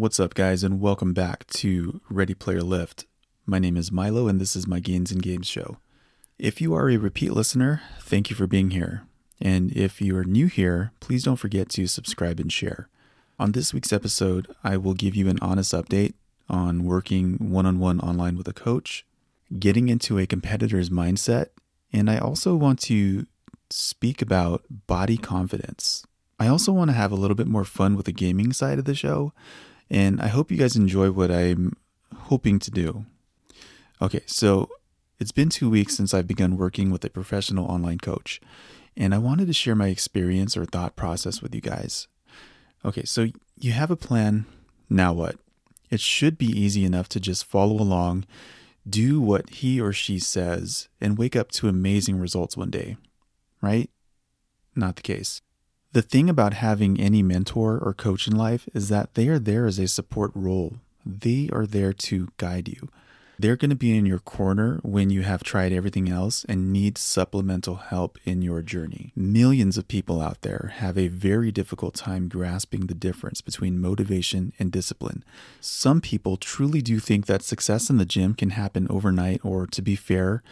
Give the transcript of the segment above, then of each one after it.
What's up, guys, and welcome back to Ready Player Lift. My name is Milo, and this is my Gains and Games show. If you are a repeat listener, thank you for being here. And if you are new here, please don't forget to subscribe and share. On this week's episode, I will give you an honest update on working one on one online with a coach, getting into a competitor's mindset, and I also want to speak about body confidence. I also want to have a little bit more fun with the gaming side of the show, and I hope you guys enjoy what I'm hoping to do. Okay, so it's been two weeks since I've begun working with a professional online coach, and I wanted to share my experience or thought process with you guys. Okay, so you have a plan, now what? It should be easy enough to just follow along, do what he or she says, and wake up to amazing results one day, right? Not the case. The thing about having any mentor or coach in life is that they are there as a support role. They are there to guide you. They're going to be in your corner when you have tried everything else and need supplemental help in your journey. Millions of people out there have a very difficult time grasping the difference between motivation and discipline. Some people truly do think that success in the gym can happen overnight, or to be fair,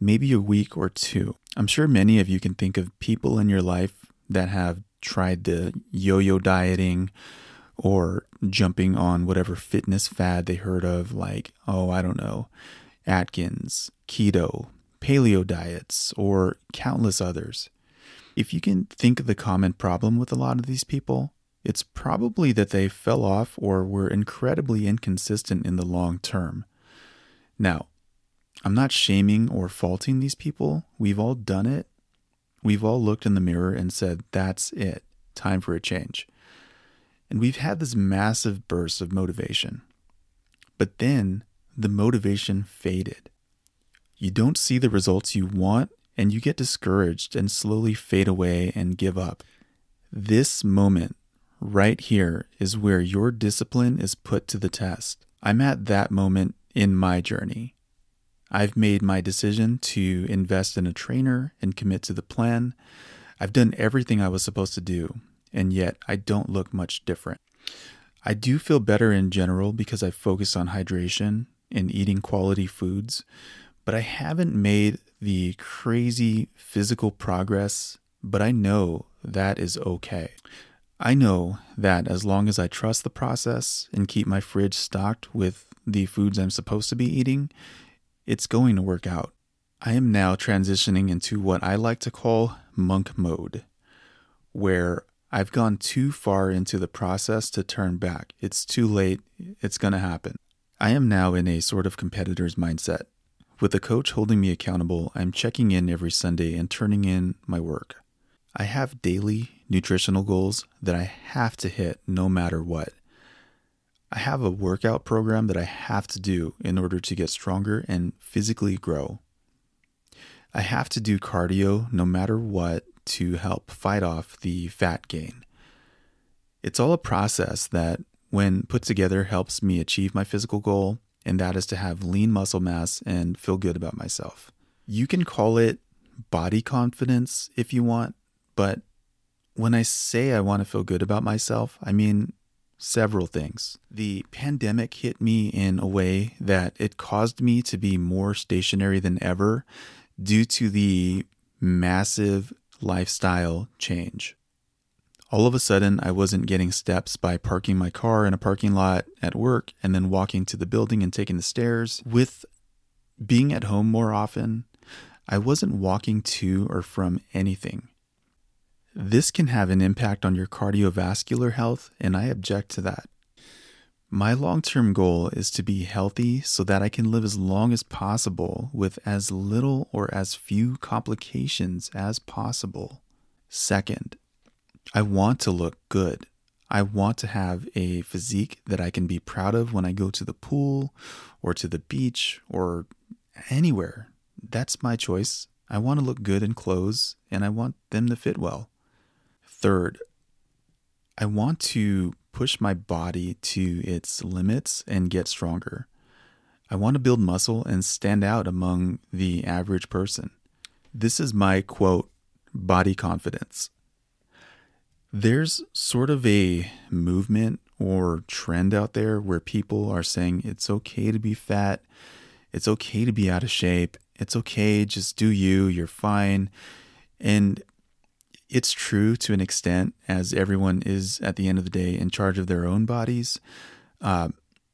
maybe a week or two. I'm sure many of you can think of people in your life that have tried the yo yo dieting or jumping on whatever fitness fad they heard of, like, oh, I don't know, Atkins, keto, paleo diets, or countless others. If you can think of the common problem with a lot of these people, it's probably that they fell off or were incredibly inconsistent in the long term. Now, I'm not shaming or faulting these people. We've all done it We've all looked in the mirror and said, that's it, time for a change. And we've had this massive burst of motivation. But then the motivation faded. You don't see the results you want, and you get discouraged and slowly fade away and give up. This moment right here is where your discipline is put to the test. I'm at that moment in my journey. I've made my decision to invest in a trainer and commit to the plan. I've done everything I was supposed to do, and yet I don't look much different. I do feel better in general because I focus on hydration and eating quality foods, but I haven't made the crazy physical progress, but I know that is okay. I know that as long as I trust the process and keep my fridge stocked with the foods I'm supposed to be eating, it's going to work out. I am now transitioning into what I like to call monk mode, where I've gone too far into the process to turn back. It's too late. It's going to happen. I am now in a sort of competitor's mindset. With a coach holding me accountable, I'm checking in every Sunday and turning in my work. I have daily nutritional goals that I have to hit no matter what. I have a workout program that I have to do in order to get stronger and physically grow. I have to do cardio no matter what to help fight off the fat gain. It's all a process that, when put together, helps me achieve my physical goal, and that is to have lean muscle mass and feel good about myself. You can call it body confidence if you want, but when I say I want to feel good about myself, I mean several things. The pandemic hit me in a way that it caused me to be more stationary than ever due to the massive lifestyle change. All of a sudden, I wasn't getting steps by parking my car in a parking lot at work and then walking to the building and taking the stairs. With being at home more often, I wasn't walking to or from anything. This can have an impact on your cardiovascular health, and I object to that. My long term goal is to be healthy so that I can live as long as possible with as little or as few complications as possible. Second, I want to look good. I want to have a physique that I can be proud of when I go to the pool or to the beach or anywhere. That's my choice. I want to look good in clothes and I want them to fit well. Third, I want to push my body to its limits and get stronger. I want to build muscle and stand out among the average person. This is my quote, body confidence. There's sort of a movement or trend out there where people are saying it's okay to be fat, it's okay to be out of shape, it's okay, just do you, you're fine. And it's true to an extent, as everyone is at the end of the day in charge of their own bodies. Uh,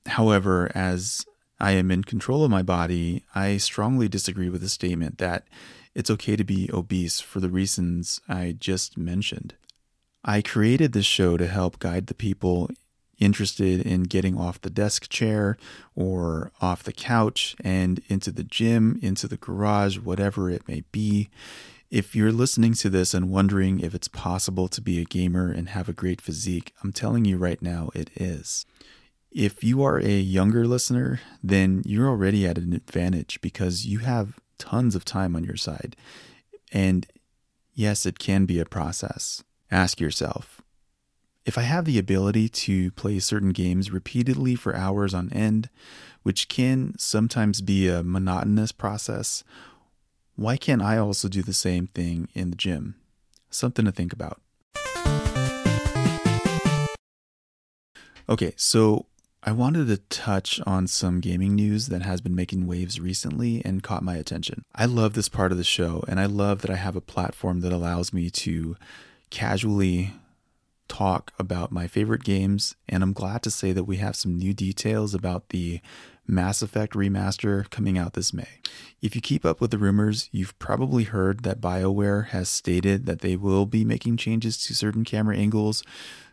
however, as I am in control of my body, I strongly disagree with the statement that it's okay to be obese for the reasons I just mentioned. I created this show to help guide the people interested in getting off the desk chair or off the couch and into the gym, into the garage, whatever it may be. If you're listening to this and wondering if it's possible to be a gamer and have a great physique, I'm telling you right now it is. If you are a younger listener, then you're already at an advantage because you have tons of time on your side. And yes, it can be a process. Ask yourself if I have the ability to play certain games repeatedly for hours on end, which can sometimes be a monotonous process, why can't I also do the same thing in the gym? Something to think about. Okay, so I wanted to touch on some gaming news that has been making waves recently and caught my attention. I love this part of the show, and I love that I have a platform that allows me to casually talk about my favorite games. And I'm glad to say that we have some new details about the Mass Effect remaster coming out this May. If you keep up with the rumors, you've probably heard that BioWare has stated that they will be making changes to certain camera angles,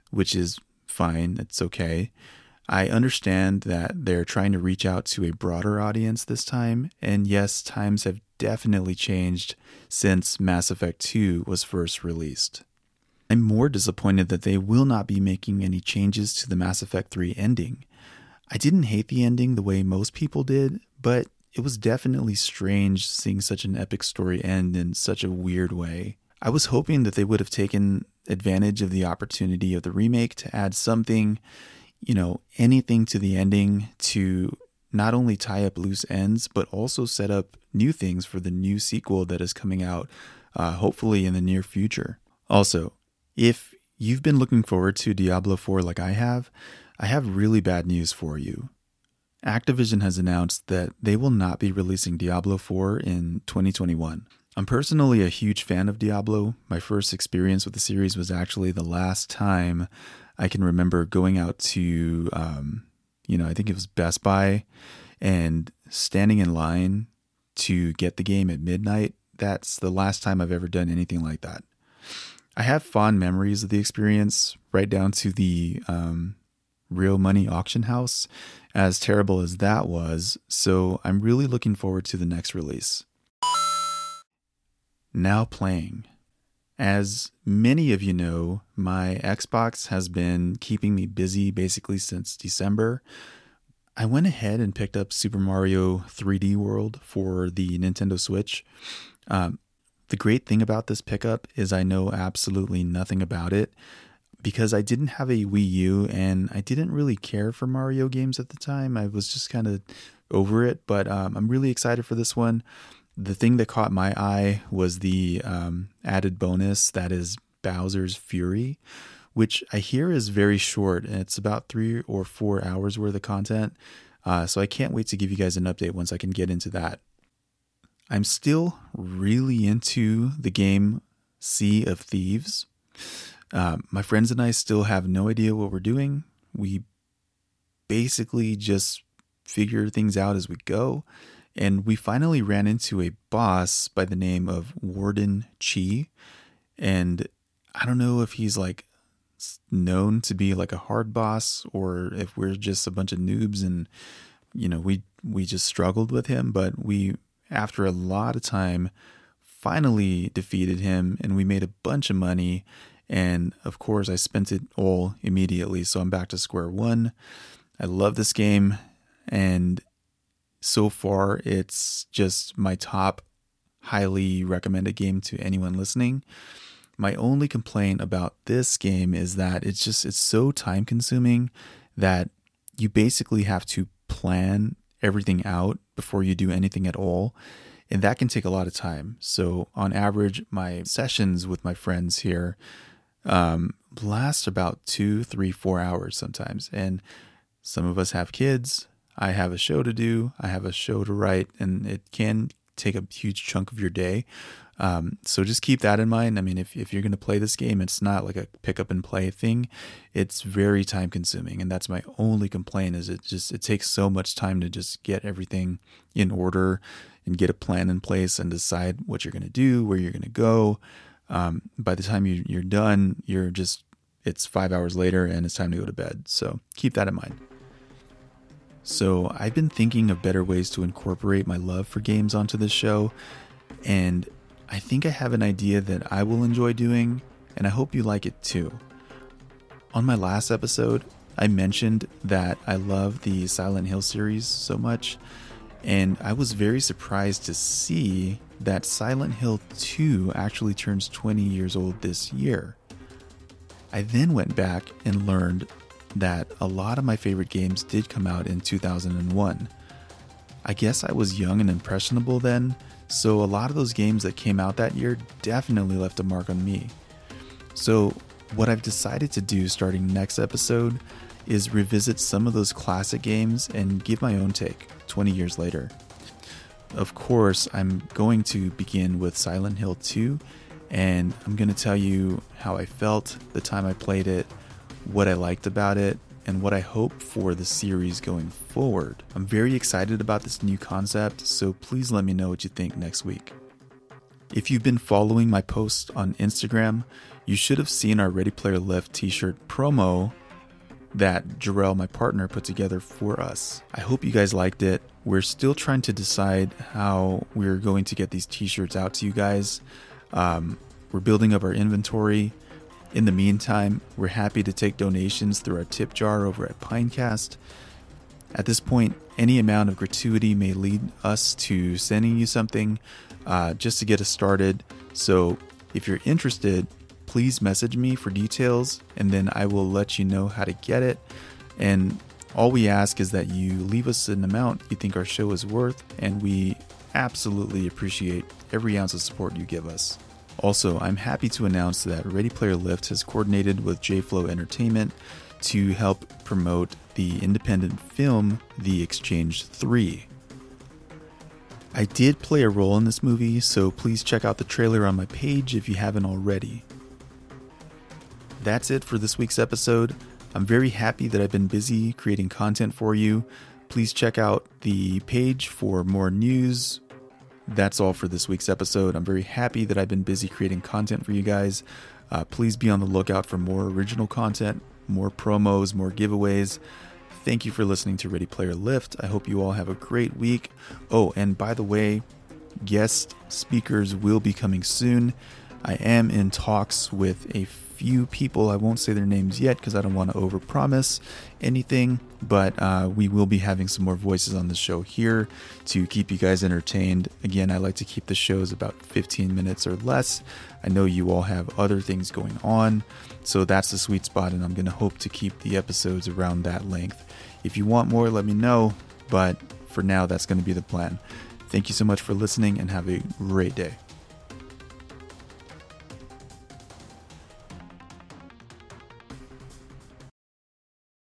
which is fine, it's okay. I understand that they're trying to reach out to a broader audience this time, and yes, times have definitely changed since Mass Effect 2 was first released. I'm more disappointed that they will not be making any changes to the Mass Effect 3 ending. I didn't hate the ending the way most people did, but it was definitely strange seeing such an epic story end in such a weird way. I was hoping that they would have taken advantage of the opportunity of the remake to add something you know, anything to the ending to not only tie up loose ends, but also set up new things for the new sequel that is coming out, uh, hopefully in the near future. Also, if you've been looking forward to Diablo 4 like I have, I have really bad news for you. Activision has announced that they will not be releasing Diablo 4 in 2021. I'm personally a huge fan of Diablo. My first experience with the series was actually the last time I can remember going out to, um, you know, I think it was Best Buy and standing in line to get the game at midnight. That's the last time I've ever done anything like that. I have fond memories of the experience, right down to the um, real money auction house, as terrible as that was. So I'm really looking forward to the next release. Now playing. As many of you know, my Xbox has been keeping me busy basically since December. I went ahead and picked up Super Mario 3D World for the Nintendo Switch. Um, the great thing about this pickup is I know absolutely nothing about it because I didn't have a Wii U and I didn't really care for Mario games at the time. I was just kind of over it, but um, I'm really excited for this one the thing that caught my eye was the um, added bonus that is Bowser's Fury, which I hear is very short and it's about three or four hours worth of content. Uh, so I can't wait to give you guys an update once I can get into that. I'm still really into the game Sea of Thieves. Uh, my friends and I still have no idea what we're doing. We basically just figure things out as we go. And we finally ran into a boss by the name of Warden Chi. And I don't know if he's like known to be like a hard boss or if we're just a bunch of noobs and you know we we just struggled with him but we after a lot of time finally defeated him and we made a bunch of money and of course I spent it all immediately so I'm back to square 1 I love this game and so far, it's just my top highly recommended game to anyone listening. My only complaint about this game is that it's just it's so time consuming that you basically have to plan everything out before you do anything at all. And that can take a lot of time. So, on average, my sessions with my friends here, um, last about two, three, four hours sometimes. And some of us have kids. I have a show to do. I have a show to write, and it can take a huge chunk of your day. Um, so just keep that in mind. I mean, if, if you're going to play this game, it's not like a pick up and play thing. It's very time consuming. And that's my only complaint is it just, it takes so much time to just get everything in order and get a plan in place and decide what you're going to do, where you're going to go. Um, by the time you, you're done, you're just, it's five hours later and it's time to go to bed. So keep that in mind. So I've been thinking of better ways to incorporate my love for games onto this show. And I think I have an idea that I will enjoy doing, and I hope you like it too. On my last episode, I mentioned that I love the Silent Hill series so much, and I was very surprised to see that Silent Hill 2 actually turns 20 years old this year. I then went back and learned that a lot of my favorite games did come out in 2001. I guess I was young and impressionable then, so a lot of those games that came out that year definitely left a mark on me. So, what I've decided to do starting next episode is revisit some of those classic games and give my own take 20 years later. Of course, I'm going to begin with Silent Hill 2 and I'm going to tell you how I felt the time I played it, what I liked about it, and what I hope for the series going forward. I'm very excited about this new concept, so please let me know what you think next week. If you've been following my posts on Instagram, you should have seen our Ready Player Lift t shirt promo that Jarrell, my partner, put together for us. I hope you guys liked it. We're still trying to decide how we're going to get these t shirts out to you guys. Um, we're building up our inventory. In the meantime, we're happy to take donations through our tip jar over at Pinecast. At this point, any amount of gratuity may lead us to sending you something uh, just to get us started. So if you're interested, please message me for details and then I will let you know how to get it. And all we ask is that you leave us an amount you think our show is worth, and we absolutely appreciate every ounce of support you give us. Also, I'm happy to announce that Ready Player Lift has coordinated with JFlow Entertainment to help promote the independent film The Exchange 3. I did play a role in this movie, so please check out the trailer on my page if you haven't already. That's it for this week's episode. I'm very happy that I've been busy creating content for you. Please check out the page for more news, that's all for this week's episode. I'm very happy that I've been busy creating content for you guys. Uh, please be on the lookout for more original content, more promos, more giveaways. Thank you for listening to Ready Player Lift. I hope you all have a great week. Oh, and by the way, guest speakers will be coming soon. I am in talks with a few people. I won't say their names yet because I don't want to overpromise anything, but uh, we will be having some more voices on the show here to keep you guys entertained. Again, I like to keep the shows about 15 minutes or less. I know you all have other things going on, so that's the sweet spot, and I'm going to hope to keep the episodes around that length. If you want more, let me know, but for now, that's going to be the plan. Thank you so much for listening and have a great day.